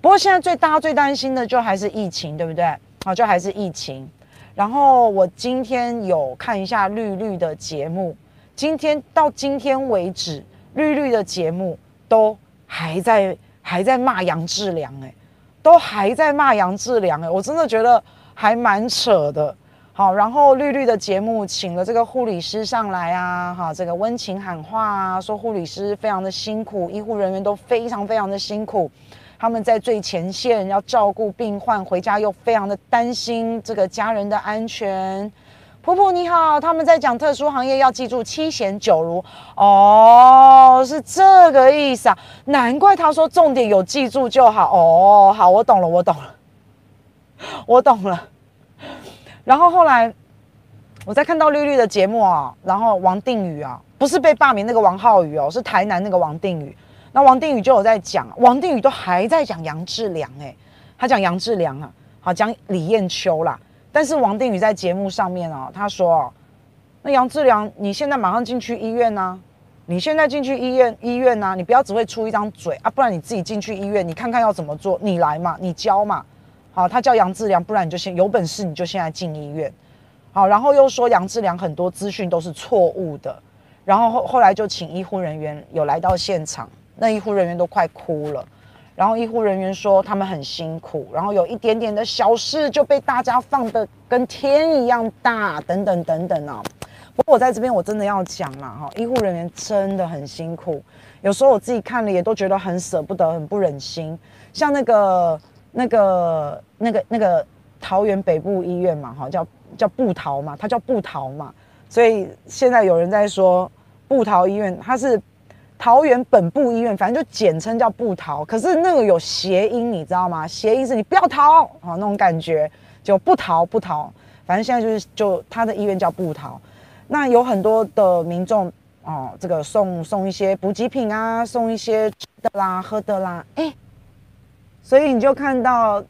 不过现在最大家最担心的就还是疫情，对不对？好，就还是疫情。然后我今天有看一下绿绿的节目，今天到今天为止，绿绿的节目都还在还在骂杨志良，哎，都还在骂杨志良，哎，我真的觉得还蛮扯的。好，然后绿绿的节目请了这个护理师上来啊，哈，这个温情喊话啊，说护理师非常的辛苦，医护人员都非常非常的辛苦，他们在最前线要照顾病患，回家又非常的担心这个家人的安全。婆婆你好，他们在讲特殊行业要记住七贤九如，哦，是这个意思啊，难怪他说重点有记住就好，哦，好，我懂了，我懂了，我懂了。然后后来，我在看到绿绿的节目啊，然后王定宇啊，不是被罢免那个王浩宇哦，是台南那个王定宇。那王定宇就有在讲，王定宇都还在讲杨志良哎，他讲杨志良啊，好讲李艳秋啦。但是王定宇在节目上面哦，他说哦，那杨志良你现在马上进去医院呐，你现在进去医院医院呐，你不要只会出一张嘴啊，不然你自己进去医院，你看看要怎么做，你来嘛，你教嘛。好，他叫杨志良，不然你就先有本事你就现在进医院。好，然后又说杨志良很多资讯都是错误的，然后后后来就请医护人员有来到现场，那医护人员都快哭了。然后医护人员说他们很辛苦，然后有一点点的小事就被大家放得跟天一样大，等等等等啊。不过我在这边我真的要讲嘛，哈，医护人员真的很辛苦，有时候我自己看了也都觉得很舍不得，很不忍心，像那个。那个、那个、那个桃园北部医院嘛，哈，叫叫布桃嘛，它叫布桃嘛，所以现在有人在说布桃医院，它是桃园本部医院，反正就简称叫不桃。可是那个有谐音，你知道吗？谐音是你不要逃啊，那种感觉就不逃不逃。反正现在就是就他的医院叫不桃。那有很多的民众哦，这个送送一些补给品啊，送一些吃的啦、喝的啦，哎。所以你就看到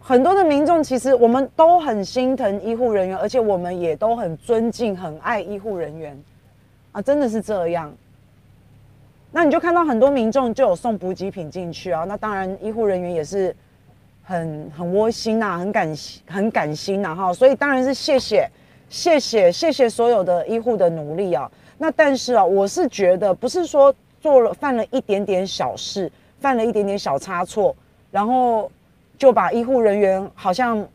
很多的民众，其实我们都很心疼医护人员，而且我们也都很尊敬、很爱医护人员啊，真的是这样。那你就看到很多民众就有送补给品进去啊，那当然医护人员也是很很窝心呐，很感很感心呐哈。所以当然是谢谢谢谢谢谢所有的医护的努力啊。那但是啊，我是觉得不是说做了犯了一点点小事，犯了一点点小差错。然后就把医护人员好像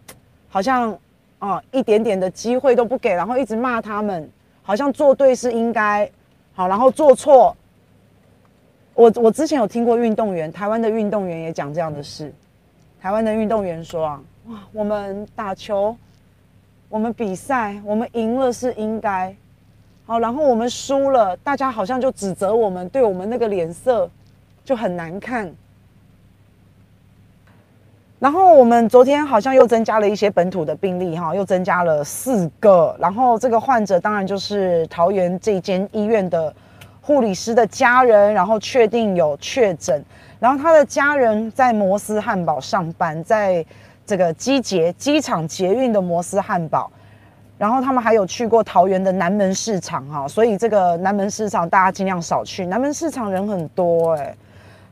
好像啊一点点的机会都不给，然后一直骂他们，好像做对是应该，好，然后做错。我我之前有听过运动员，台湾的运动员也讲这样的事。台湾的运动员说啊，哇，我们打球，我们比赛，我们赢了是应该，好，然后我们输了，大家好像就指责我们，对我们那个脸色就很难看。然后我们昨天好像又增加了一些本土的病例哈，又增加了四个。然后这个患者当然就是桃园这间医院的护理师的家人，然后确定有确诊。然后他的家人在摩斯汉堡上班，在这个机捷机场捷运的摩斯汉堡。然后他们还有去过桃园的南门市场哈，所以这个南门市场大家尽量少去，南门市场人很多哎。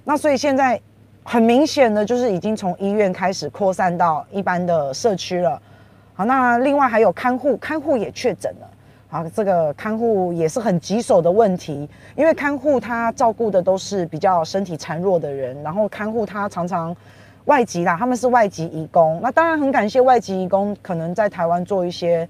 那所以现在。很明显的就是已经从医院开始扩散到一般的社区了。好，那另外还有看护，看护也确诊了。好，这个看护也是很棘手的问题，因为看护他照顾的都是比较身体孱弱的人，然后看护他常常外籍啦，他们是外籍移工。那当然很感谢外籍移工，可能在台湾做一些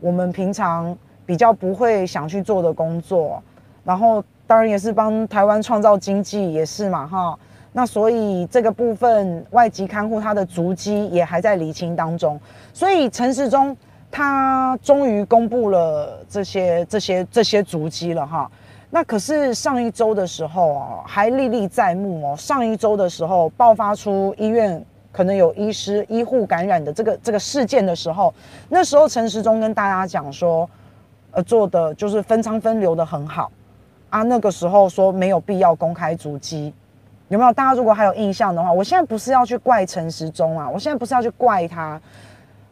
我们平常比较不会想去做的工作，然后当然也是帮台湾创造经济，也是嘛，哈。那所以这个部分外籍看护他的足迹也还在厘清当中，所以陈时中他终于公布了这些这些这些足迹了哈。那可是上一周的时候啊，还历历在目哦。上一周的时候爆发出医院可能有医师医护感染的这个这个事件的时候，那时候陈时中跟大家讲说，呃，做的就是分仓分流的很好啊。那个时候说没有必要公开足迹。有没有？大家如果还有印象的话，我现在不是要去怪陈时中啊，我现在不是要去怪他，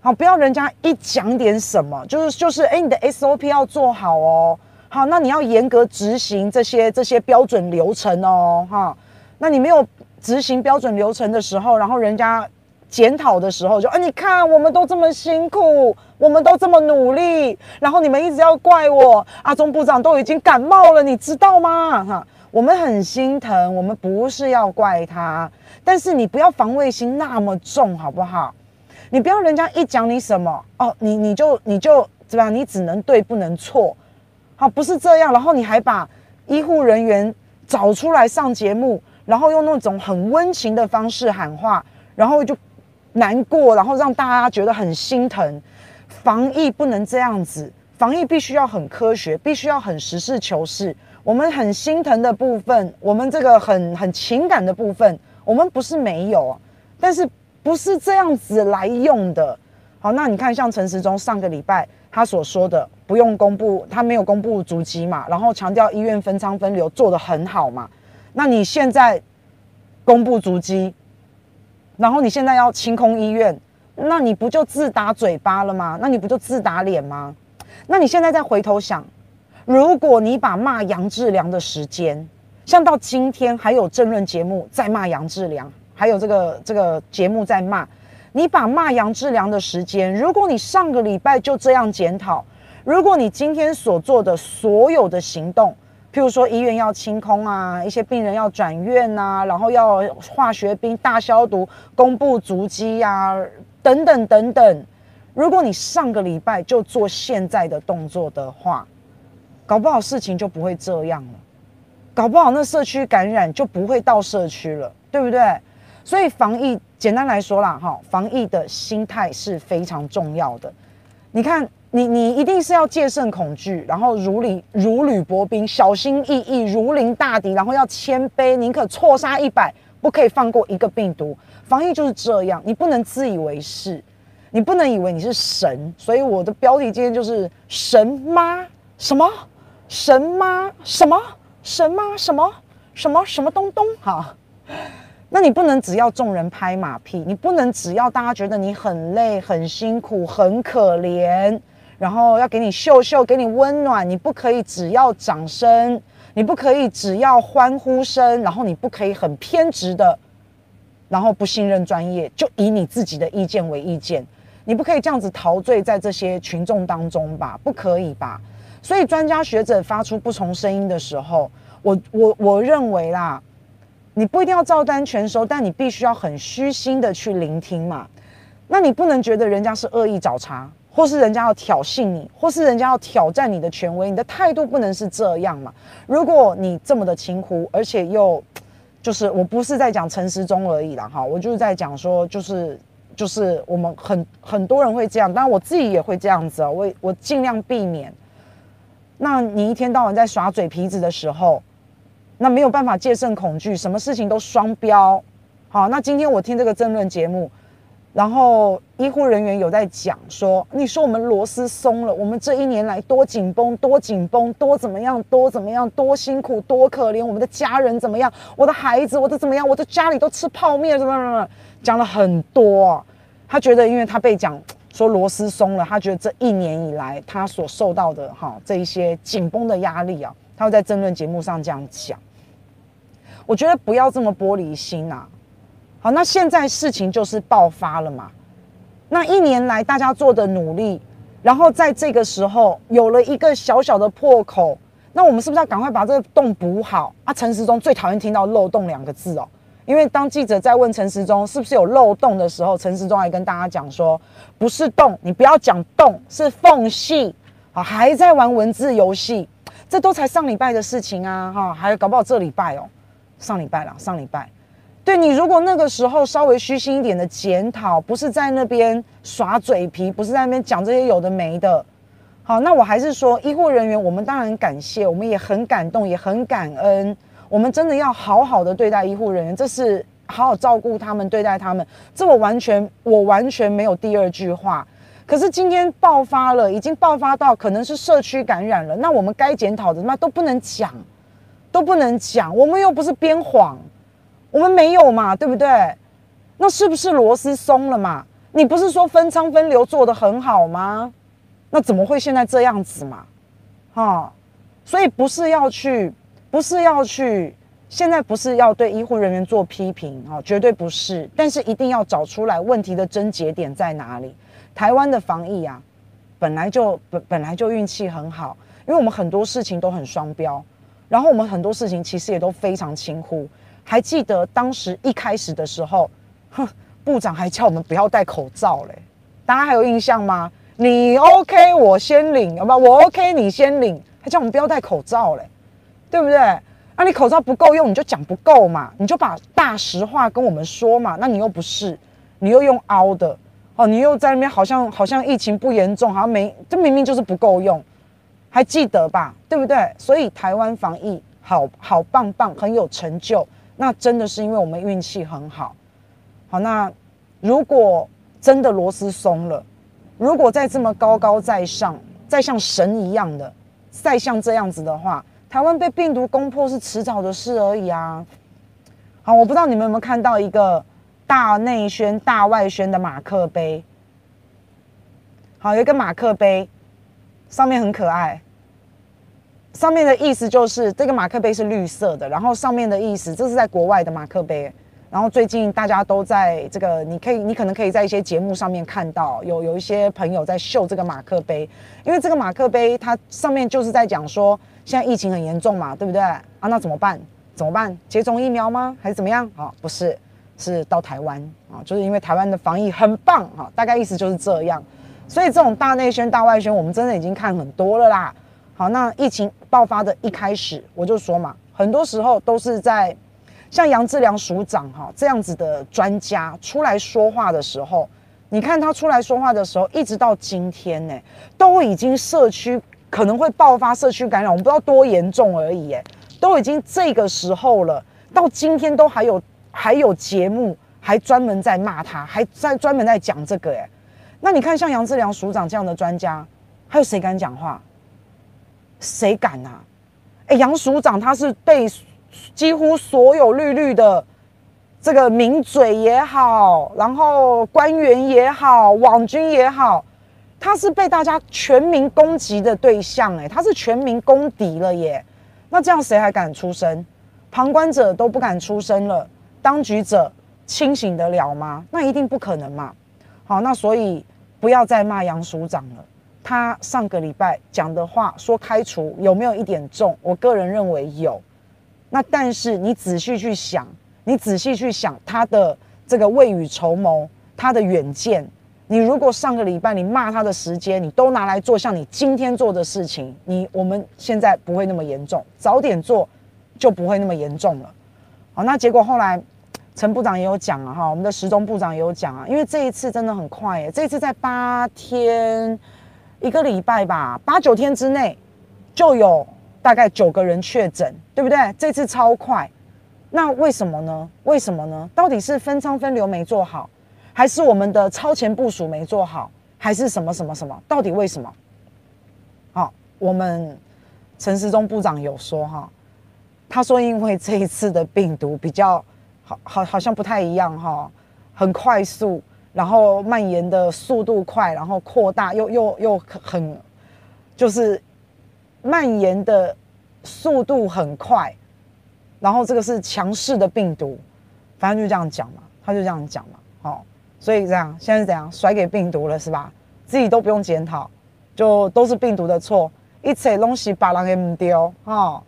好，不要人家一讲点什么，就是就是，哎，你的 SOP 要做好哦，好，那你要严格执行这些这些标准流程哦，哈，那你没有执行标准流程的时候，然后人家检讨的时候就，就啊，你看我们都这么辛苦，我们都这么努力，然后你们一直要怪我，阿中部长都已经感冒了，你知道吗？哈，我们很心疼，我们不是要怪他，但是你不要防卫心那么重，好不好？你不要人家一讲你什么哦，你你就你就怎么样？你只能对不能错，好，不是这样。然后你还把医护人员找出来上节目，然后用那种很温情的方式喊话，然后就难过，然后让大家觉得很心疼。防疫不能这样子，防疫必须要很科学，必须要很实事求是。我们很心疼的部分，我们这个很很情感的部分，我们不是没有，但是。不是这样子来用的，好，那你看，像陈时中上个礼拜他所说的，不用公布，他没有公布足迹嘛，然后强调医院分舱分流做得很好嘛，那你现在公布足迹，然后你现在要清空医院，那你不就自打嘴巴了吗？那你不就自打脸吗？那你现在再回头想，如果你把骂杨志良的时间，像到今天还有政论节目在骂杨志良。还有这个这个节目在骂你，把骂杨志良的时间，如果你上个礼拜就这样检讨，如果你今天所做的所有的行动，譬如说医院要清空啊，一些病人要转院啊，然后要化学兵大消毒，公布足迹呀，等等等等，如果你上个礼拜就做现在的动作的话，搞不好事情就不会这样了，搞不好那社区感染就不会到社区了，对不对？所以防疫简单来说啦，哈，防疫的心态是非常重要的。你看，你你一定是要戒慎恐惧，然后如履如履薄冰，小心翼翼，如临大敌，然后要谦卑，宁可错杀一百，不可以放过一个病毒。防疫就是这样，你不能自以为是，你不能以为你是神。所以我的标题今天就是神妈什么神妈什么神妈什么什么什么东东哈。那你不能只要众人拍马屁，你不能只要大家觉得你很累、很辛苦、很可怜，然后要给你秀秀、给你温暖。你不可以只要掌声，你不可以只要欢呼声，然后你不可以很偏执的，然后不信任专业，就以你自己的意见为意见。你不可以这样子陶醉在这些群众当中吧？不可以吧？所以专家学者发出不同声音的时候，我我我认为啦。你不一定要照单全收，但你必须要很虚心的去聆听嘛。那你不能觉得人家是恶意找茬，或是人家要挑衅你，或是人家要挑战你的权威，你的态度不能是这样嘛。如果你这么的轻忽，而且又就是我不是在讲陈时中而已啦，哈，我就是在讲说，就是就是我们很很多人会这样，当然我自己也会这样子啊，我我尽量避免。那你一天到晚在耍嘴皮子的时候。那没有办法戒慎恐惧，什么事情都双标。好，那今天我听这个政论节目，然后医护人员有在讲说，你说我们螺丝松了，我们这一年来多紧绷，多紧绷，多怎么样，多怎么样，多辛苦，多可怜，我们的家人怎么样，我的孩子，我的怎么样，我的家里都吃泡面，什么什么，讲了很多。他觉得，因为他被讲说螺丝松了，他觉得这一年以来他所受到的哈这一些紧绷的压力啊，他会在争论节目上这样讲。我觉得不要这么玻璃心呐、啊。好，那现在事情就是爆发了嘛。那一年来大家做的努力，然后在这个时候有了一个小小的破口，那我们是不是要赶快把这个洞补好啊？陈时中最讨厌听到漏洞两个字哦，因为当记者在问陈时中是不是有漏洞的时候，陈时中还跟大家讲说，不是洞，你不要讲洞，是缝隙。好，还在玩文字游戏，这都才上礼拜的事情啊，哈，还搞不好这礼拜哦。上礼拜了，上礼拜，对你如果那个时候稍微虚心一点的检讨，不是在那边耍嘴皮，不是在那边讲这些有的没的，好，那我还是说，医护人员，我们当然感谢，我们也很感动，也很感恩，我们真的要好好的对待医护人员，这是好好照顾他们，对待他们，这我完全我完全没有第二句话。可是今天爆发了，已经爆发到可能是社区感染了，那我们该检讨的那都不能讲。都不能讲，我们又不是编谎，我们没有嘛，对不对？那是不是螺丝松了嘛？你不是说分仓分流做得很好吗？那怎么会现在这样子嘛？哈，所以不是要去，不是要去现在不是要对医护人员做批评啊，绝对不是，但是一定要找出来问题的症结点在哪里。台湾的防疫啊，本来就本本来就运气很好，因为我们很多事情都很双标，然后我们很多事情其实也都非常轻忽。还记得当时一开始的时候，哼，部长还叫我们不要戴口罩嘞，大家还有印象吗？你 OK，我先领，好吧？我 OK，你先领，还叫我们不要戴口罩嘞，对不对？那、啊、你口罩不够用，你就讲不够嘛，你就把大实话跟我们说嘛。那你又不是，你又用凹的。哦，你又在那边好像好像疫情不严重，好像没，这明明就是不够用，还记得吧？对不对？所以台湾防疫好好棒棒，很有成就，那真的是因为我们运气很好。好，那如果真的螺丝松了，如果再这么高高在上，再像神一样的，再像这样子的话，台湾被病毒攻破是迟早的事而已啊。好，我不知道你们有没有看到一个。大内宣、大外宣的马克杯，好，有一个马克杯，上面很可爱。上面的意思就是这个马克杯是绿色的，然后上面的意思，这是在国外的马克杯。然后最近大家都在这个，你可以，你可能可以在一些节目上面看到，有有一些朋友在秀这个马克杯，因为这个马克杯它上面就是在讲说，现在疫情很严重嘛，对不对？啊，那怎么办？怎么办？接种疫苗吗？还是怎么样？啊，不是。是到台湾啊，就是因为台湾的防疫很棒哈，大概意思就是这样。所以这种大内宣、大外宣，我们真的已经看很多了啦。好，那疫情爆发的一开始，我就说嘛，很多时候都是在像杨志良署长哈这样子的专家出来说话的时候，你看他出来说话的时候，一直到今天呢，都已经社区可能会爆发社区感染，我们不知道多严重而已，哎，都已经这个时候了，到今天都还有。还有节目还专门在骂他，还在专门在讲这个哎，那你看像杨志良署长这样的专家，还有谁敢讲话？谁敢啊？哎，杨署长他是被几乎所有绿绿的这个名嘴也好，然后官员也好，网军也好，他是被大家全民攻击的对象哎，他是全民公敌了耶。那这样谁还敢出声？旁观者都不敢出声了。当局者清醒得了吗？那一定不可能嘛。好，那所以不要再骂杨署长了。他上个礼拜讲的话说开除有没有一点重？我个人认为有。那但是你仔细去想，你仔细去想他的这个未雨绸缪，他的远见。你如果上个礼拜你骂他的时间，你都拿来做像你今天做的事情，你我们现在不会那么严重，早点做就不会那么严重了。好，那结果后来。陈部长也有讲啊，哈，我们的时钟部长也有讲啊，因为这一次真的很快耶，这一次在八天一个礼拜吧，八九天之内就有大概九个人确诊，对不对？这次超快，那为什么呢？为什么呢？到底是分仓分流没做好，还是我们的超前部署没做好，还是什么什么什么？到底为什么？好，我们陈时中部长有说哈，他说因为这一次的病毒比较。好，好像不太一样哈，很快速，然后蔓延的速度快，然后扩大又又又很，就是蔓延的速度很快，然后这个是强势的病毒，反正就这样讲嘛，他就这样讲嘛，好，所以这样现在是怎样甩给病毒了是吧？自己都不用检讨，就都是病毒的错，一切东西把人给丢哈。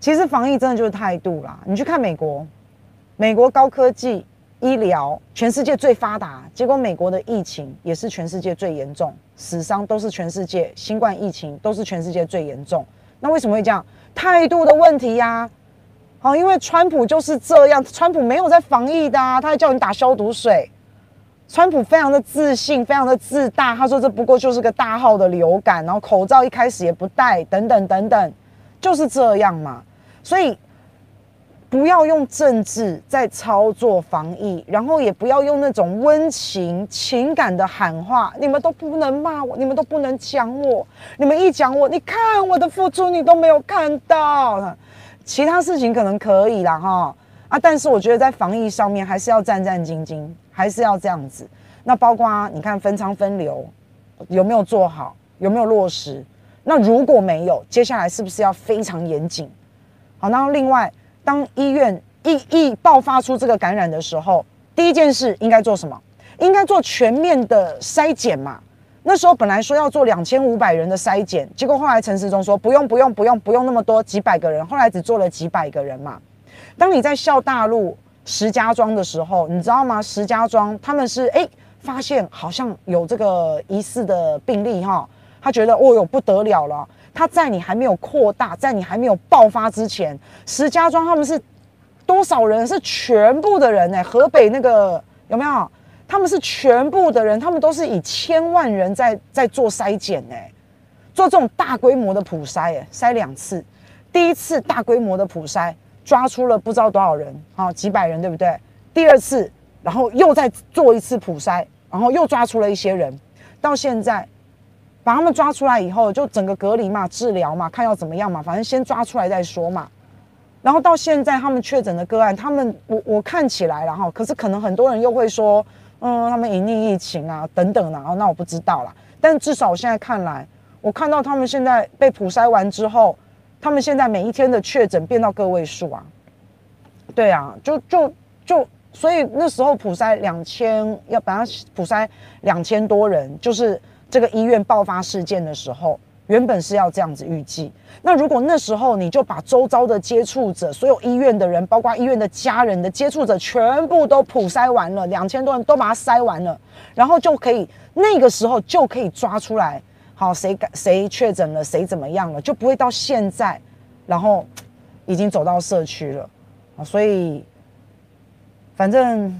其实防疫真的就是态度啦，你去看美国。美国高科技医疗，全世界最发达，结果美国的疫情也是全世界最严重，死伤都是全世界，新冠疫情都是全世界最严重。那为什么会这样？态度的问题呀、啊。好，因为川普就是这样，川普没有在防疫的、啊，他还叫你打消毒水。川普非常的自信，非常的自大，他说这不过就是个大号的流感，然后口罩一开始也不戴，等等等等，就是这样嘛。所以。不要用政治在操作防疫，然后也不要用那种温情情感的喊话。你们都不能骂我，你们都不能讲我。你们一讲我，你看我的付出你都没有看到。其他事情可能可以啦哈啊，但是我觉得在防疫上面还是要战战兢兢，还是要这样子。那包括你看分仓分流有没有做好，有没有落实？那如果没有，接下来是不是要非常严谨？好，那另外。当医院一一爆发出这个感染的时候，第一件事应该做什么？应该做全面的筛检嘛。那时候本来说要做两千五百人的筛检，结果后来陈时中说不用不用不用不用那么多，几百个人，后来只做了几百个人嘛。当你在孝大陆石家庄的时候，你知道吗？石家庄他们是哎发现好像有这个疑似的病例哈，他觉得哦哟不得了了。他在你还没有扩大，在你还没有爆发之前，石家庄他们是多少人？是全部的人哎，河北那个有没有？他们是全部的人，他们都是以千万人在在做筛检哎，做这种大规模的普筛哎，筛两次，第一次大规模的普筛抓出了不知道多少人啊，几百人对不对？第二次，然后又再做一次普筛，然后又抓出了一些人，到现在把他们抓出来以后，就整个隔离嘛，治疗嘛，看要怎么样嘛，反正先抓出来再说嘛。然后到现在他们确诊的个案，他们我我看起来了哈，可是可能很多人又会说。嗯，他们隐匿疫情啊，等等的，那我不知道啦。但至少我现在看来，我看到他们现在被普筛完之后，他们现在每一天的确诊变到个位数啊。对啊，就就就，所以那时候普筛两千，要把它普筛两千多人，就是这个医院爆发事件的时候。原本是要这样子预计，那如果那时候你就把周遭的接触者，所有医院的人，包括医院的家人的接触者，全部都普筛完了，两千多人都把它筛完了，然后就可以那个时候就可以抓出来，好，谁感谁确诊了，谁怎么样了，就不会到现在，然后已经走到社区了，啊，所以反正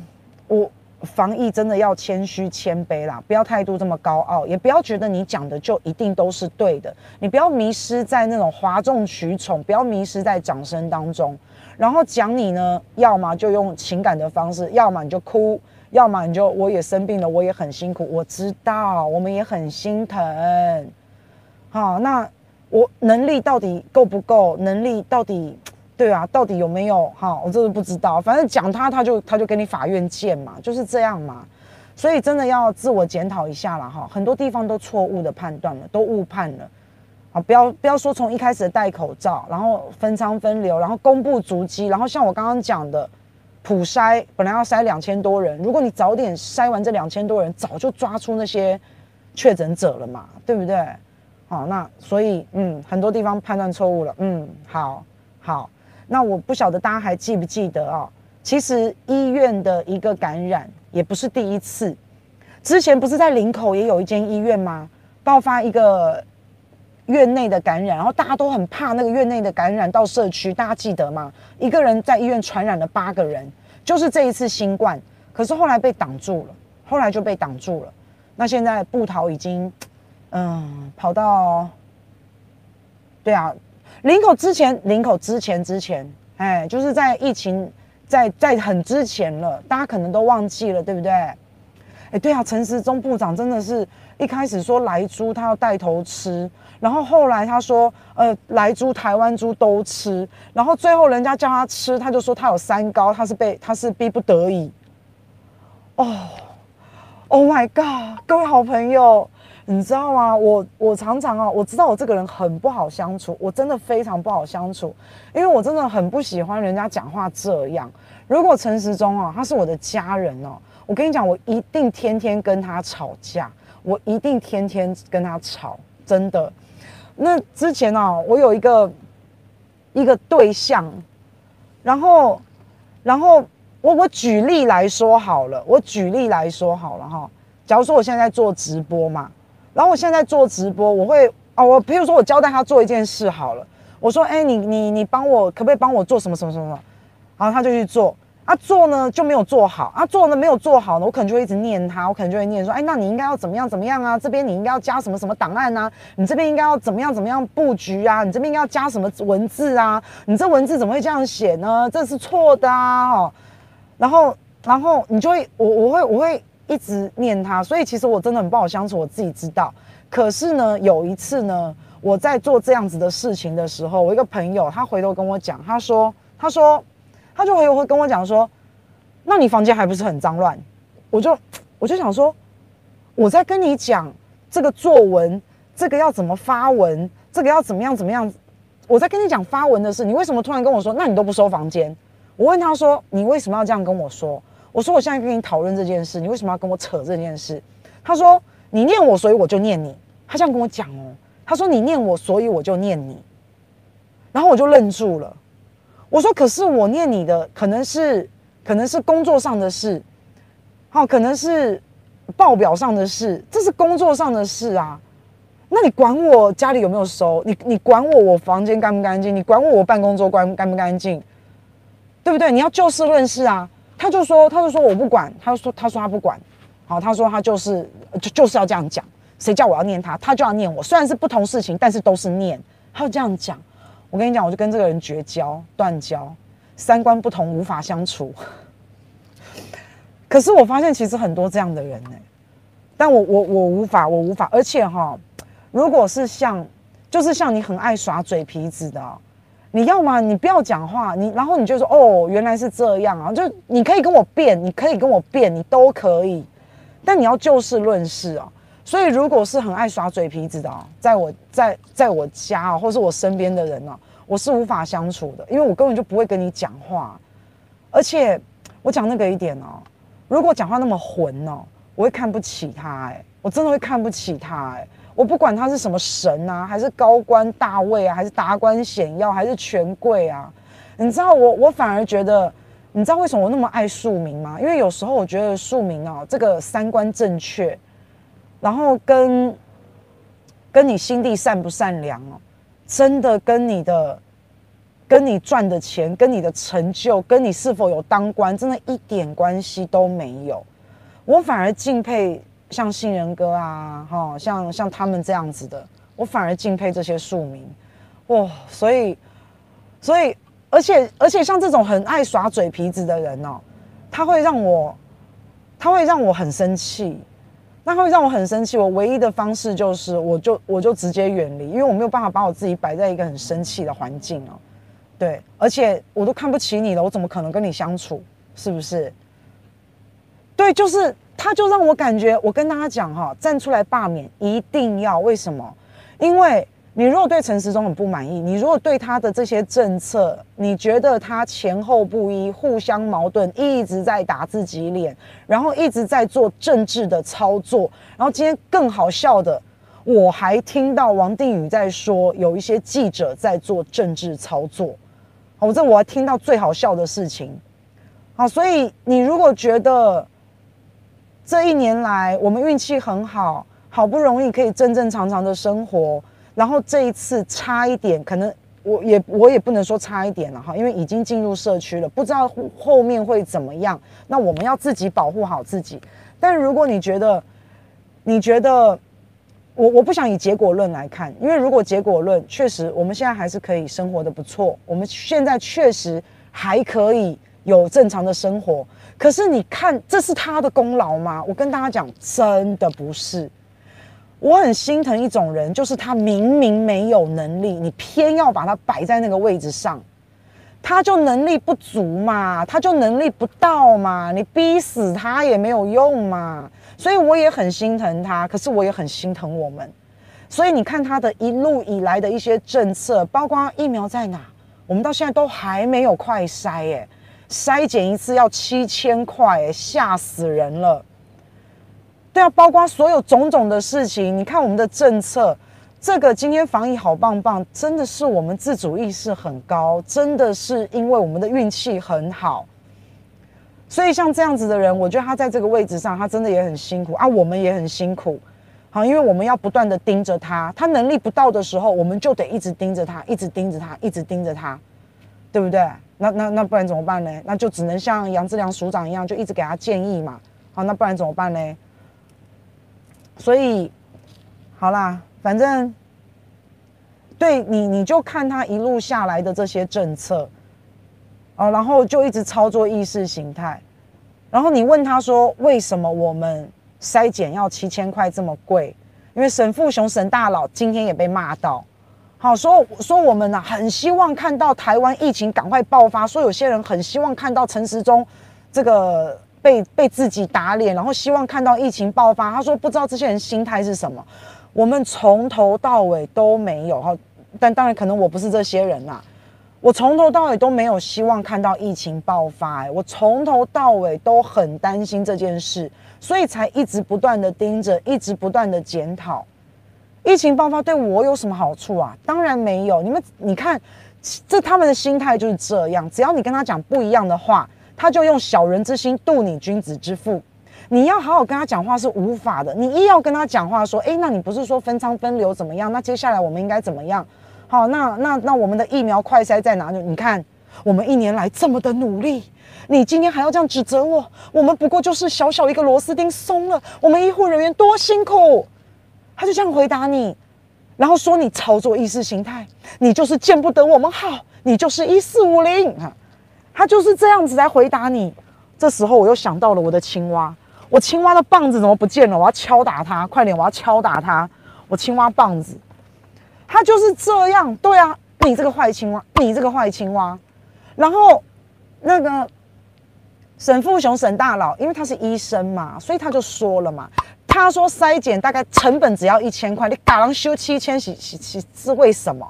我。防疫真的要谦虚谦卑啦，不要态度这么高傲，也不要觉得你讲的就一定都是对的。你不要迷失在那种哗众取宠，不要迷失在掌声当中。然后讲你呢，要么就用情感的方式，要么你就哭，要么你就我也生病了，我也很辛苦，我知道，我们也很心疼。好，那我能力到底够不够？能力到底？对啊，到底有没有哈？我真的不知道。反正讲他，他就他就跟你法院见嘛，就是这样嘛。所以真的要自我检讨一下了哈。很多地方都错误的判断了，都误判了啊！不要不要说从一开始戴口罩，然后分仓分流，然后公布足迹，然后像我刚刚讲的普筛，本来要筛两千多人，如果你早点筛完这两千多人，早就抓出那些确诊者了嘛，对不对？好，那所以嗯，很多地方判断错误了。嗯，好，好。那我不晓得大家还记不记得啊、哦？其实医院的一个感染也不是第一次，之前不是在林口也有一间医院吗？爆发一个院内的感染，然后大家都很怕那个院内的感染到社区，大家记得吗？一个人在医院传染了八个人，就是这一次新冠，可是后来被挡住了，后来就被挡住了。那现在布桃已经嗯跑到，对啊。林口之前，林口之前之前，哎，就是在疫情在在很之前了，大家可能都忘记了，对不对？哎，对啊，陈时中部长真的是一开始说莱猪他要带头吃，然后后来他说呃莱猪、台湾猪都吃，然后最后人家叫他吃，他就说他有三高，他是被他是逼不得已。哦，Oh my God，各位好朋友。你知道吗？我我常常啊，我知道我这个人很不好相处，我真的非常不好相处，因为我真的很不喜欢人家讲话这样。如果陈时中啊，他是我的家人哦，我跟你讲，我一定天天跟他吵架，我一定天天跟他吵，真的。那之前啊，我有一个一个对象，然后然后我我举例来说好了，我举例来说好了哈，假如说我现在在做直播嘛。然后我现在做直播，我会哦，我比如说我交代他做一件事好了，我说，哎，你你你帮我，可不可以帮我做什么什么什么？然后他就去做，啊做呢就没有做好，啊做呢没有做好呢，我可能就会一直念他，我可能就会念说，哎，那你应该要怎么样怎么样啊？这边你应该要加什么什么档案啊？你这边应该要怎么样怎么样布局啊？你这边应该要加什么文字啊？你这文字怎么会这样写呢？这是错的啊！哦，然后然后你就会，我我会我会。一直念他，所以其实我真的很不好相处，我自己知道。可是呢，有一次呢，我在做这样子的事情的时候，我一个朋友他回头跟我讲，他说，他说，他就回头会跟我讲说，那你房间还不是很脏乱？我就我就想说，我在跟你讲这个作文，这个要怎么发文，这个要怎么样怎么样，我在跟你讲发文的事，你为什么突然跟我说？那你都不收房间？我问他说，你为什么要这样跟我说？我说我现在跟你讨论这件事，你为什么要跟我扯这件事？他说你念我，所以我就念你。他这样跟我讲哦，他说你念我，所以我就念你。然后我就愣住了。我说可是我念你的，可能是可能是工作上的事，好，可能是报表上的事，这是工作上的事啊。那你管我家里有没有收？你你管我我房间干不干净？你管我我办公桌干干不干净？对不对？你要就事论事啊。他就说，他就说我不管。他说，他说他不管。好，他说他就是就就是要这样讲。谁叫我要念他，他就要念我。虽然是不同事情，但是都是念。他就这样讲。我跟你讲，我就跟这个人绝交、断交，三观不同，无法相处。可是我发现其实很多这样的人呢、但我我我无法，我无法。而且哈，如果是像，就是像你很爱耍嘴皮子的。你要吗？你不要讲话，你然后你就说哦，原来是这样啊，就你可以跟我辩，你可以跟我辩，你都可以，但你要就事论事啊。所以如果是很爱耍嘴皮子的啊，在我在在我家啊，或是我身边的人啊，我是无法相处的，因为我根本就不会跟你讲话。而且我讲那个一点哦，如果讲话那么混哦，我会看不起他哎，我真的会看不起他哎。我不管他是什么神啊，还是高官大位啊，还是达官显要，还是权贵啊，你知道我我反而觉得，你知道为什么我那么爱庶民吗？因为有时候我觉得庶民啊，这个三观正确，然后跟跟你心地善不善良哦，真的跟你的跟你赚的钱，跟你的成就，跟你是否有当官，真的一点关系都没有。我反而敬佩。像杏仁哥啊，哈，像像他们这样子的，我反而敬佩这些庶民，哇！所以，所以，而且而且像这种很爱耍嘴皮子的人哦，他会让我，他会让我很生气，那会让我很生气。我唯一的方式就是，我就我就直接远离，因为我没有办法把我自己摆在一个很生气的环境哦。对，而且我都看不起你了，我怎么可能跟你相处？是不是？对，就是。他就让我感觉，我跟大家讲哈，站出来罢免一定要。为什么？因为你如果对陈时中很不满意，你如果对他的这些政策，你觉得他前后不一、互相矛盾，一直在打自己脸，然后一直在做政治的操作，然后今天更好笑的，我还听到王定宇在说，有一些记者在做政治操作。好，这我还听到最好笑的事情。好，所以你如果觉得。这一年来，我们运气很好，好不容易可以正正常常的生活。然后这一次差一点，可能我也我也不能说差一点了哈，因为已经进入社区了，不知道后面会怎么样。那我们要自己保护好自己。但如果你觉得，你觉得我我不想以结果论来看，因为如果结果论确实我们现在还是可以生活的不错，我们现在确实还可以有正常的生活。可是你看，这是他的功劳吗？我跟大家讲，真的不是。我很心疼一种人，就是他明明没有能力，你偏要把他摆在那个位置上，他就能力不足嘛，他就能力不到嘛，你逼死他也没有用嘛。所以我也很心疼他，可是我也很心疼我们。所以你看他的一路以来的一些政策，包括疫苗在哪，我们到现在都还没有快筛耶。筛检一次要七千块，吓死人了。对啊，包括所有种种的事情，你看我们的政策，这个今天防疫好棒棒，真的是我们自主意识很高，真的是因为我们的运气很好。所以像这样子的人，我觉得他在这个位置上，他真的也很辛苦啊，我们也很辛苦。好，因为我们要不断的盯着他，他能力不到的时候，我们就得一直盯着他，一直盯着他，一直盯着他，对不对？那那那不然怎么办呢？那就只能像杨志良署长一样，就一直给他建议嘛。好，那不然怎么办呢？所以，好啦，反正对你，你就看他一路下来的这些政策，哦，然后就一直操作意识形态。然后你问他说，为什么我们筛检要七千块这么贵？因为沈富雄沈大佬今天也被骂到。好说说我们呐、很希望看到台湾疫情赶快爆发。说有些人很希望看到陈时中这个被被自己打脸，然后希望看到疫情爆发。他说不知道这些人心态是什么。我们从头到尾都没有哈，但当然可能我不是这些人啦。我从头到尾都没有希望看到疫情爆发，欸，我从头到尾都很担心这件事，所以才一直不断的盯着，一直不断的检讨。疫情爆发对我有什么好处啊？当然没有。你们你看，这他们的心态就是这样，只要你跟他讲不一样的话，他就用小人之心度你君子之腹。你要好好跟他讲话是无法的，你一要跟他讲话说，诶，那你不是说分仓分流怎么样？那接下来我们应该怎么样？好，那那那我们的疫苗快筛在哪里？你看，我们一年来这么的努力，你今天还要这样指责我？我们不过就是小小一个螺丝钉松了，我们医护人员多辛苦。他就这样回答你，然后说你操作意识形态，你就是见不得我们好，你就是一四五零啊。他就是这样子来回答你。这时候我又想到了我的青蛙，我青蛙的棒子怎么不见了？我要敲打它，快点，我要敲打它，我青蛙棒子。他就是这样，对啊，你这个坏青蛙，你这个坏青蛙。然后那个沈富雄沈大佬，因为他是医生嘛，所以他就说了嘛，他说筛检大概成本只要一千块，你打狼修七千，是是是是为什么？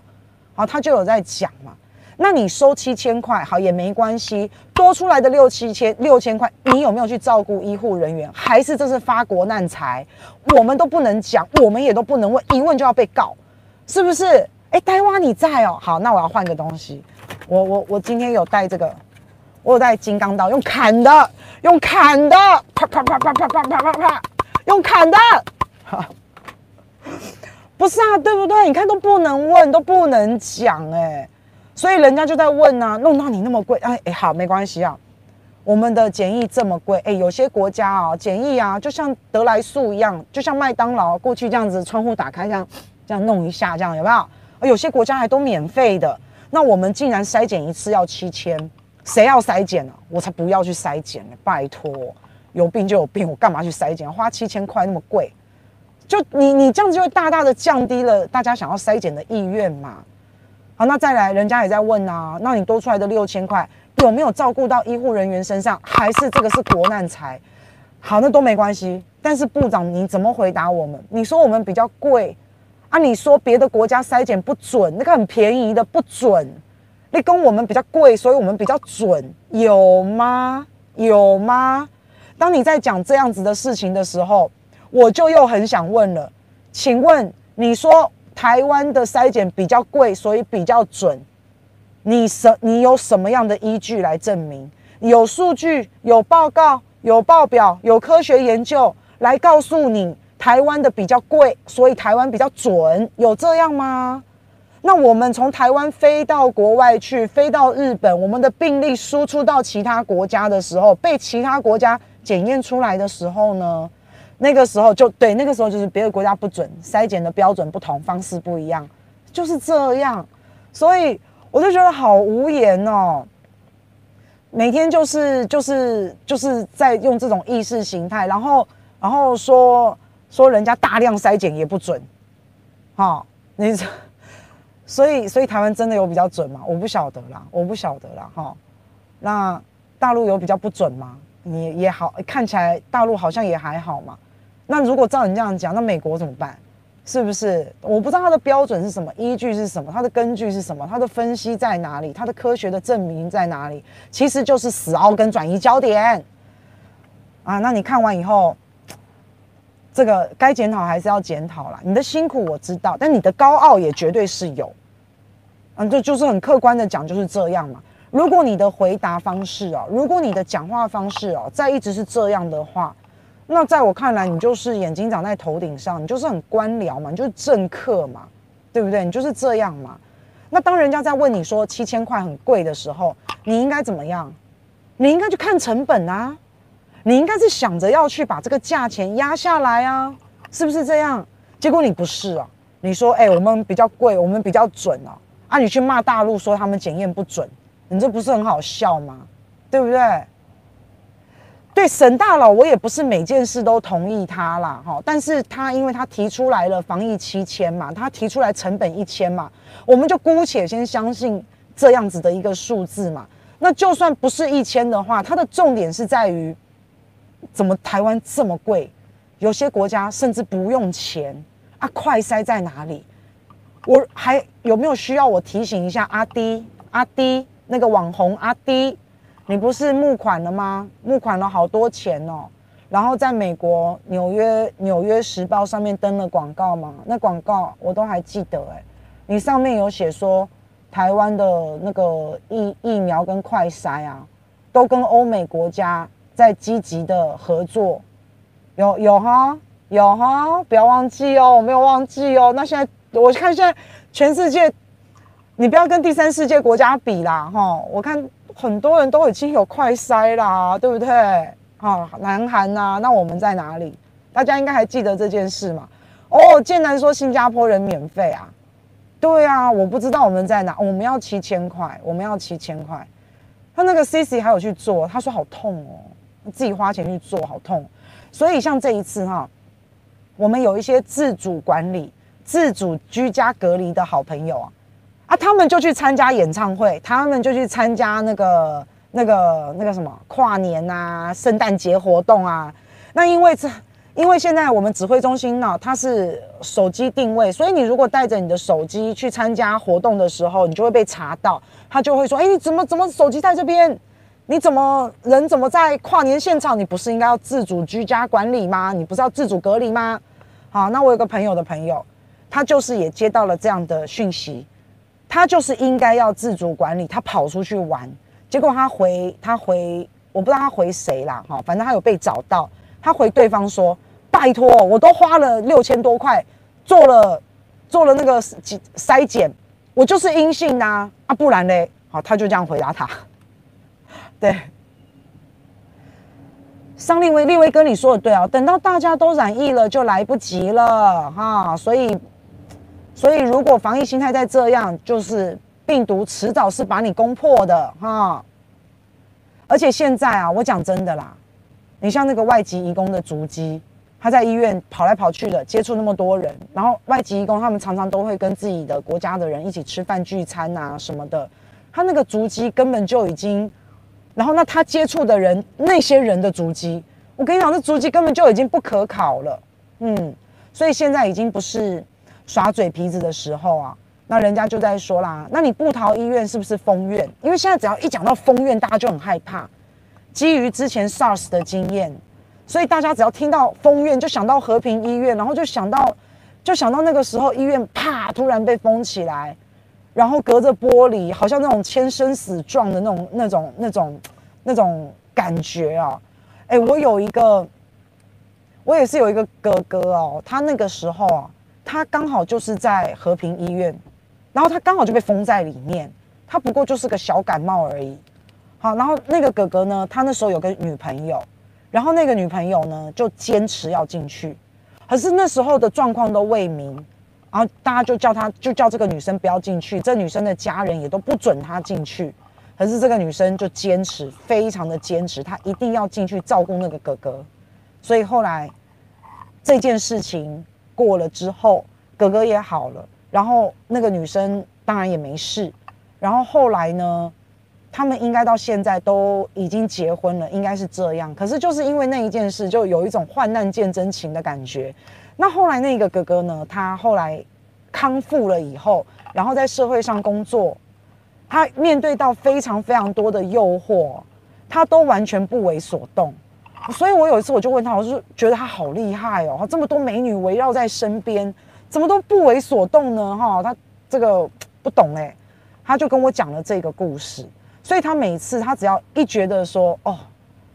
好，他就有在讲嘛。那你收七千块，好也没关系，多出来的六七千六千块，你有没有去照顾医护人员？还是这是发国难财？我们都不能讲，我们也都不能问，一问就要被告。是不是？哎、呆蛙你在哦。好，那我要换个东西。我我我今天有带这个，我有带金刚刀，用砍的，用砍的，啪啪啪啪啪啪啪啪啪，用砍的。哈，不是啊，对不对？你看都不能问，都不能讲，哎，所以人家就在问啊，弄到你那么贵，哎哎，好，没关系啊。我们的检疫这么贵，哎，有些国家啊，检疫啊，就像得来速一样，就像麦当劳过去这样子，窗户打开这样。这样弄一下，这样有没有？有些国家还都免费的，那我们竟然筛检一次要七千，谁要筛检呢？我才不要去筛检呢！拜托，有病就有病，我干嘛去筛检？花七千块那么贵，就你你这样子就会大大的降低了大家想要筛检的意愿嘛。好，那再来，人家也在问啊，那你多出来的六千块有没有照顾到医护人员身上？还是这个是国难财？好，那都没关系。但是部长你怎么回答我们？你说我们比较贵。啊，你说别的国家筛检不准，那个很便宜的不准，你跟我们比较贵，所以我们比较准，有吗？有吗？当你在讲这样子的事情的时候，我就又很想问了，请问你说台湾的筛检比较贵，所以比较准，你什你有什么样的依据来证明？有数据、有报告、有报表、有科学研究来告诉你？台湾的比较贵，所以台湾比较准，有这样吗？那我们从台湾飞到国外去，飞到日本，我们的病例输出到其他国家的时候，被其他国家检验出来的时候呢？那个时候就对，那个时候就是别的国家不准，筛检的标准不同，方式不一样，就是这样。所以我就觉得好无言哦，每天就是就是就是在用这种意识形态，然后然后说。说人家大量筛检也不准，好，你所以所以台湾真的有比较准吗？我不晓得啦，我不晓得啦，哈。那大陆有比较不准吗？你也好，看起来大陆好像也还好嘛。那如果照你这样讲，那美国怎么办？是不是？我不知道它的标准是什么，依据是什么，它的根据是什么，它的分析在哪里，它的科学的证明在哪里？其实就是死凹跟转移焦点啊。那你看完以后。这个该检讨还是要检讨啦。你的辛苦我知道，但你的高傲也绝对是有。嗯，就就是很客观的讲，就是这样嘛。如果你的回答方式哦，如果你的讲话方式哦，再一直是这样的话，那在我看来，你就是眼睛长在头顶上，你就是很官僚嘛，你就是政客嘛，对不对？你就是这样嘛。那当人家在问你说七千块很贵的时候，你应该怎么样？你应该去看成本啊。你应该是想着要去把这个价钱压下来啊，是不是这样？结果你不是啊，你说哎、我们比较贵，我们比较准、啊，啊，你去骂大陆说他们检验不准，你这不是很好笑吗？对不对？对，沈大佬，我也不是每件事都同意他啦，哈，但是他因为他提出来了防疫七千嘛，他提出来成本一千嘛，我们就姑且先相信这样子的一个数字嘛。那就算不是一千的话，它的重点是在于。怎么台湾这么贵？有些国家甚至不用钱啊！快塞在哪里？我还有没有需要我提醒一下阿迪？阿滴那个网红阿迪，你不是募款了吗？募款了好多钱哦。然后在美国纽约纽约时报上面登了广告嘛，那广告我都还记得哎。你上面有写说台湾的那个疫疫苗跟快筛啊，都跟欧美国家在积极的合作，有有哈有哈，不要忘记哦，我没有忘记哦。那现在我看现在全世界，你不要跟第三世界国家比啦哈，我看很多人都已经有快筛啦，对不对？啊，南韩呐、那我们在哪里？大家应该还记得这件事嘛？哦，建南说新加坡人免费啊，对啊，我不知道我们在哪，我们要七千块，我们要七千块。他那个 CC 还有去做，他说好痛哦，自己花钱去做好痛。所以像这一次哈，我们有一些自主管理、自主居家隔离的好朋友啊，他们就去参加演唱会，他们就去参加那个。那个那个什么跨年啊，圣诞节活动啊，那因为这，因为现在我们指挥中心呢，它是手机定位，所以你如果带着你的手机去参加活动的时候，你就会被查到，他就会说，哎，你怎么怎么手机在这边？你怎么人怎么在跨年现场？你不是应该要自主居家管理吗？你不是要自主隔离吗？好，那我有个朋友的朋友，他就是也接到了这样的讯息，他就是应该要自主管理，他跑出去玩。结果他回他回，我不知道他回谁啦，哈，反正他有被找到。他回对方说：“拜托，我都花了六千多块做了做了那个筛检，我就是阴性呐，啊，不然嘞，好，他就这样回答他。对，上立威立威哥你说的对啊，等到大家都染疫了就来不及了哈，所以所以如果防疫心态再这样，就是。病毒迟早是把你攻破的哈，而且现在啊，我讲真的啦，你像那个外籍移工的足迹，他在医院跑来跑去的，接触那么多人，然后外籍移工他们常常都会跟自己的国家的人一起吃饭聚餐啊什么的，他那个足迹根本就已经，然后那他接触的人那些人的足迹，我跟你讲，这足迹根本就已经不可考了，嗯，所以现在已经不是耍嘴皮子的时候啊。那人家就在说啦，那你部桃医院是不是封院？因为现在只要一讲到封院，大家就很害怕。基于之前 SARS 的经验，所以大家只要听到封院，就想到和平医院，然后就想到，就想到那个时候医院啪突然被封起来，然后隔着玻璃，好像那种签生死状的那种、那种、那种、那种感觉啊！哎，我有一个，我也是有一个哥哥哦，他那个时候啊，他刚好就是在和平医院。然后他刚好就被封在里面，他不过就是个小感冒而已。好，然后那个哥哥呢，他那时候有个女朋友，然后那个女朋友呢就坚持要进去，可是那时候的状况都未明，然后大家就叫他，就叫这个女生不要进去，这女生的家人也都不准她进去，可是这个女生就坚持，非常的坚持，她一定要进去照顾那个哥哥。所以后来这件事情过了之后，哥哥也好了。然后那个女生当然也没事，然后后来呢，他们应该到现在都已经结婚了，应该是这样。可是就是因为那一件事，就有一种患难见真情的感觉。那后来那个哥哥呢，他后来康复了以后，然后在社会上工作，他面对到非常非常多的诱惑，他都完全不为所动。所以我有一次我就问他，我就觉得他好厉害哦，这么多美女围绕在身边。怎么都不为所动呢？哈，他这个不懂哎，他就跟我讲了这个故事，所以他每次他只要一觉得说哦，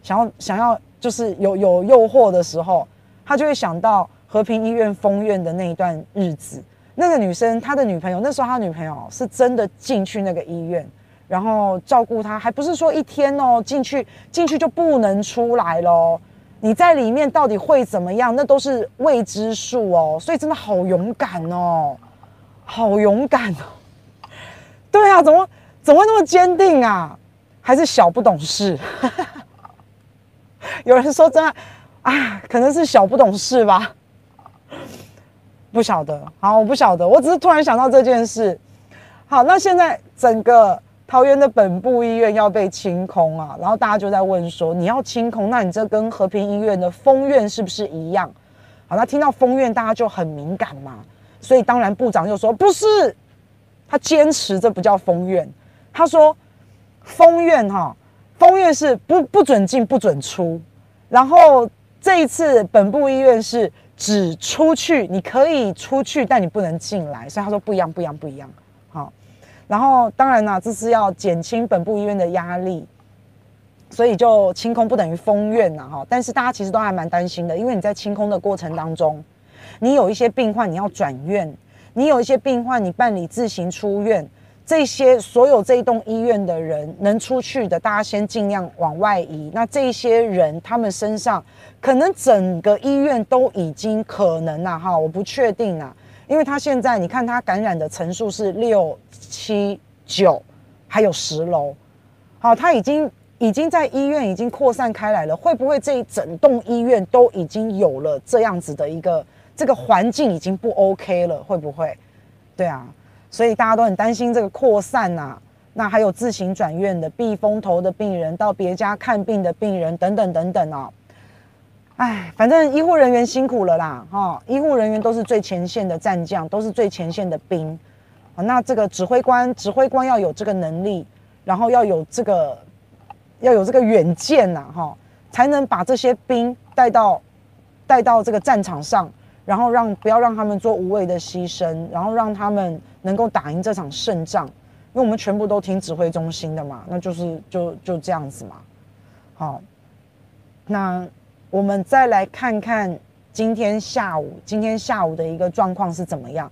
想要想要就是有有诱惑的时候，他就会想到和平医院封院的那一段日子。那个女生，他的女朋友，那时候他女朋友是真的进去那个医院，然后照顾他，还不是说一天哦，进去进去就不能出来喽。你在里面到底会怎么样？那都是未知数哦，所以真的好勇敢哦，好勇敢哦！对啊，怎么怎么会那么坚定啊？还是小不懂事？有人说真的啊，可能是小不懂事吧？不晓得，好，我不晓得，我只是突然想到这件事。好，那现在整个。桃园的本部医院要被清空啊，然后大家就在问说：你要清空，那你这跟和平医院的封院是不是一样？好，那听到封院，大家就很敏感嘛。所以当然部长就说不是，他坚持这不叫封院，他说封院哈，封院是不不准进不准出，然后这一次本部医院是只出去，你可以出去，但你不能进来，所以他说不一样不一样不一样，然后当然啦，这是要减轻本部医院的压力。所以就清空不等于封院呐，哈！但是大家其实都还蛮担心的，因为你在清空的过程当中，你有一些病患你要转院，你有一些病患你办理自行出院，这些所有这一栋医院的人能出去的，大家先尽量往外移。那这些人他们身上可能整个医院都已经可能了哈，我不确定啊，因为他现在你看他感染的层数是六七九，还有十楼，好，他已经。已经在医院已经扩散开来了，会不会这一整栋医院都已经有了这样子的一个这个环境已经不 OK 了？会不会？对啊，所以大家都很担心这个扩散呐、那还有自行转院的、避风头的病人，到别家看病的病人等等等等哦。哎，反正医护人员辛苦了啦，哈、医护人员都是最前线的战将，都是最前线的兵。那这个指挥官，指挥官要有这个能力，然后要有这个。要有这个远见呐，哈，才能把这些兵带到带到这个战场上，然后让不要让他们做无谓的牺牲，然后让他们能够打赢这场胜仗。因为我们全部都听指挥中心的嘛，那就是就就这样子嘛。好，那我们再来看看今天下午，今天下午的一个状况是怎么样？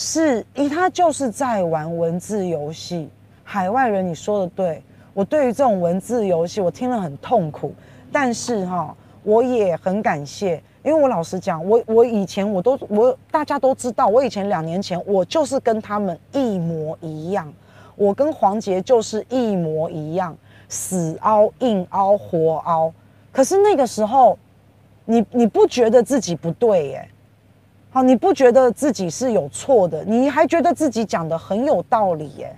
是，因为他就是在玩文字游戏。海外人，你说的对。我对于这种文字游戏，我听了很痛苦，但是哈，我也很感谢，因为我老实讲，我我以前我都我大家都知道，我以前两年前我就是跟他们一模一样，我跟黄杰就是一模一样，死凹硬凹活凹，可是那个时候，你你不觉得自己不对耶？好，你不觉得自己是有错的，你还觉得自己讲得很有道理耶？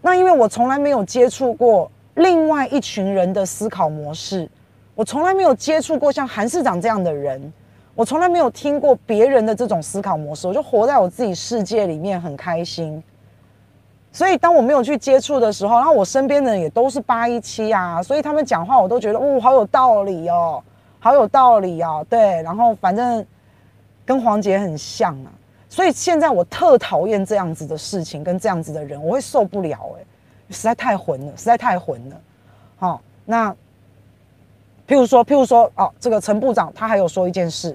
那因为我从来没有接触过另外一群人的思考模式，我从来没有接触过像韩市长这样的人，我从来没有听过别人的这种思考模式，我就活在我自己世界里面很开心。所以当我没有去接触的时候，然后我身边的人也都是八一七啊，所以他们讲话我都觉得哦，好有道理哦，好有道理哦，对，然后反正跟黄杰很像啊。所以现在我特讨厌这样子的事情跟这样子的人，我会受不了哎、实在太混了，实在太混了。好，那譬如说，譬如说，哦，这个陈部长他还有说一件事，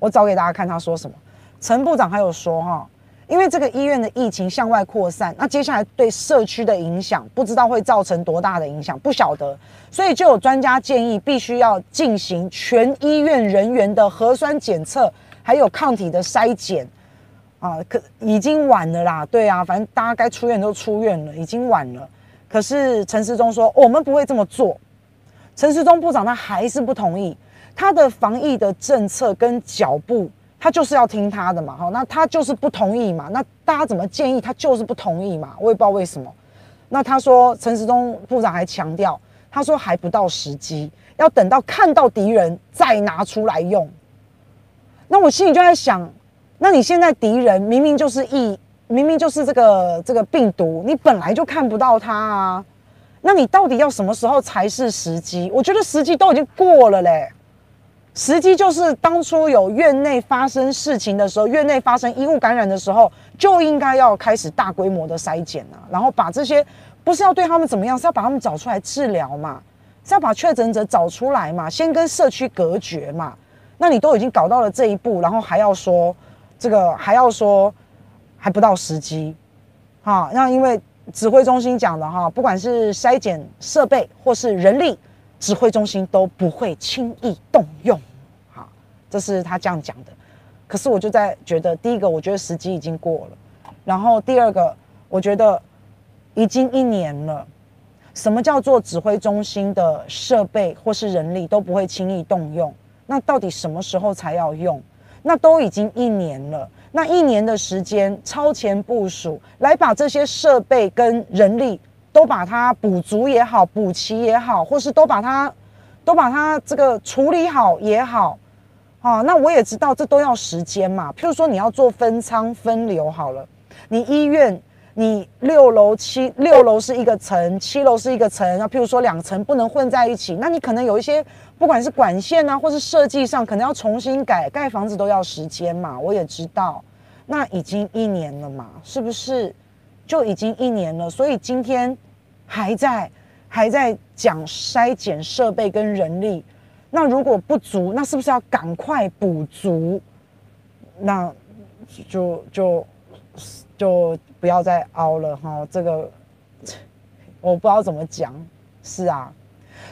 我找给大家看他说什么。陈部长还有说哈，因为这个医院的疫情向外扩散，那接下来对社区的影响不知道会造成多大的影响，不晓得，所以就有专家建议必须要进行全医院人员的核酸检测，还有抗体的筛检。啊，可已经晚了啦，对啊，反正大家该出院都出院了，已经晚了。可是陈时中说我们不会这么做，陈时中部长他还是不同意，他的防疫的政策跟脚步，他就是要听他的嘛，好，那他就是不同意嘛，那大家怎么建议他就是不同意嘛，我也不知道为什么。那他说陈时中部长还强调，他说还不到时机，要等到看到敌人再拿出来用。那我心里就在想。那你现在敌人明明就是疫，明明就是这个这个病毒，你本来就看不到它啊。那你到底要什么时候才是时机？我觉得时机都已经过了嘞。时机就是当初有院内发生事情的时候，院内发生医务感染的时候，就应该要开始大规模的筛检啊，然后把这些不是要对他们怎么样，是要把他们找出来治疗嘛，是要把确诊者找出来嘛，先跟社区隔绝嘛。那你都已经搞到了这一步，然后还要说。这个还要说还不到时机，哈，那因为指挥中心讲的哈，不管是筛检设备或是人力，指挥中心都不会轻易动用，哈，这是他这样讲的。可是我就在觉得，第一个我觉得时机已经过了，然后第二个我觉得已经一年了，什么叫做指挥中心的设备或是人力都不会轻易动用？那到底什么时候才要用？那都已经一年了，那一年的时间超前部署，来把这些设备跟人力都把它补足也好，补齐也好，或是都把它都把它这个处理好也好，啊，那我也知道这都要时间嘛。譬如说你要做分仓分流好了，你医院你六楼七六楼是一个层，七楼是一个层，那譬如说两层不能混在一起，那你可能有一些不管是管线啊，或是设计上，可能要重新改，盖房子都要时间嘛。我也知道，那已经一年了嘛，是不是？就已经一年了，所以今天还在还在讲筛检设备跟人力。那如果不足，那是不是要赶快补足？那就就就不要再凹了哈。这个我不知道怎么讲。是啊，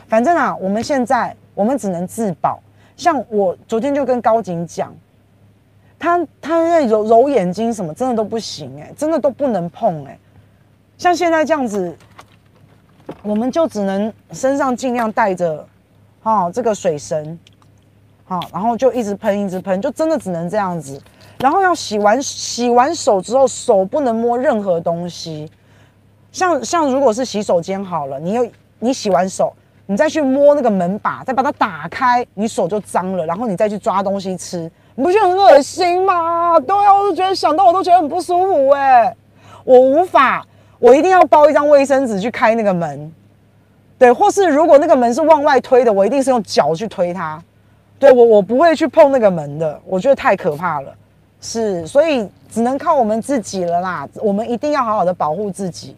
反正啊，我们现在我们只能自保。像我昨天就跟高景讲，他他在揉揉眼睛什么，真的都不行哎、真的都不能碰哎、像现在这样子，我们就只能身上尽量带着。哈、这个水神，好、然后就一直喷，一直喷，就真的只能这样子。然后要洗完洗完手之后，手不能摸任何东西。像像如果是洗手间好了，你又你洗完手，你再去摸那个门把，再把它打开，你手就脏了。然后你再去抓东西吃，你不觉得很恶心吗？对啊，我都觉得想到我都觉得很不舒服哎、我无法，我一定要包一张卫生纸去开那个门。对，或是如果那个门是往外推的，我一定是用脚去推它。对，我，我不会去碰那个门的，我觉得太可怕了。是，所以只能靠我们自己了啦。我们一定要好好的保护自己，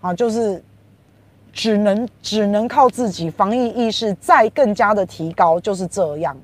啊，就是只能只能靠自己，防疫意识再更加的提高，就是这样。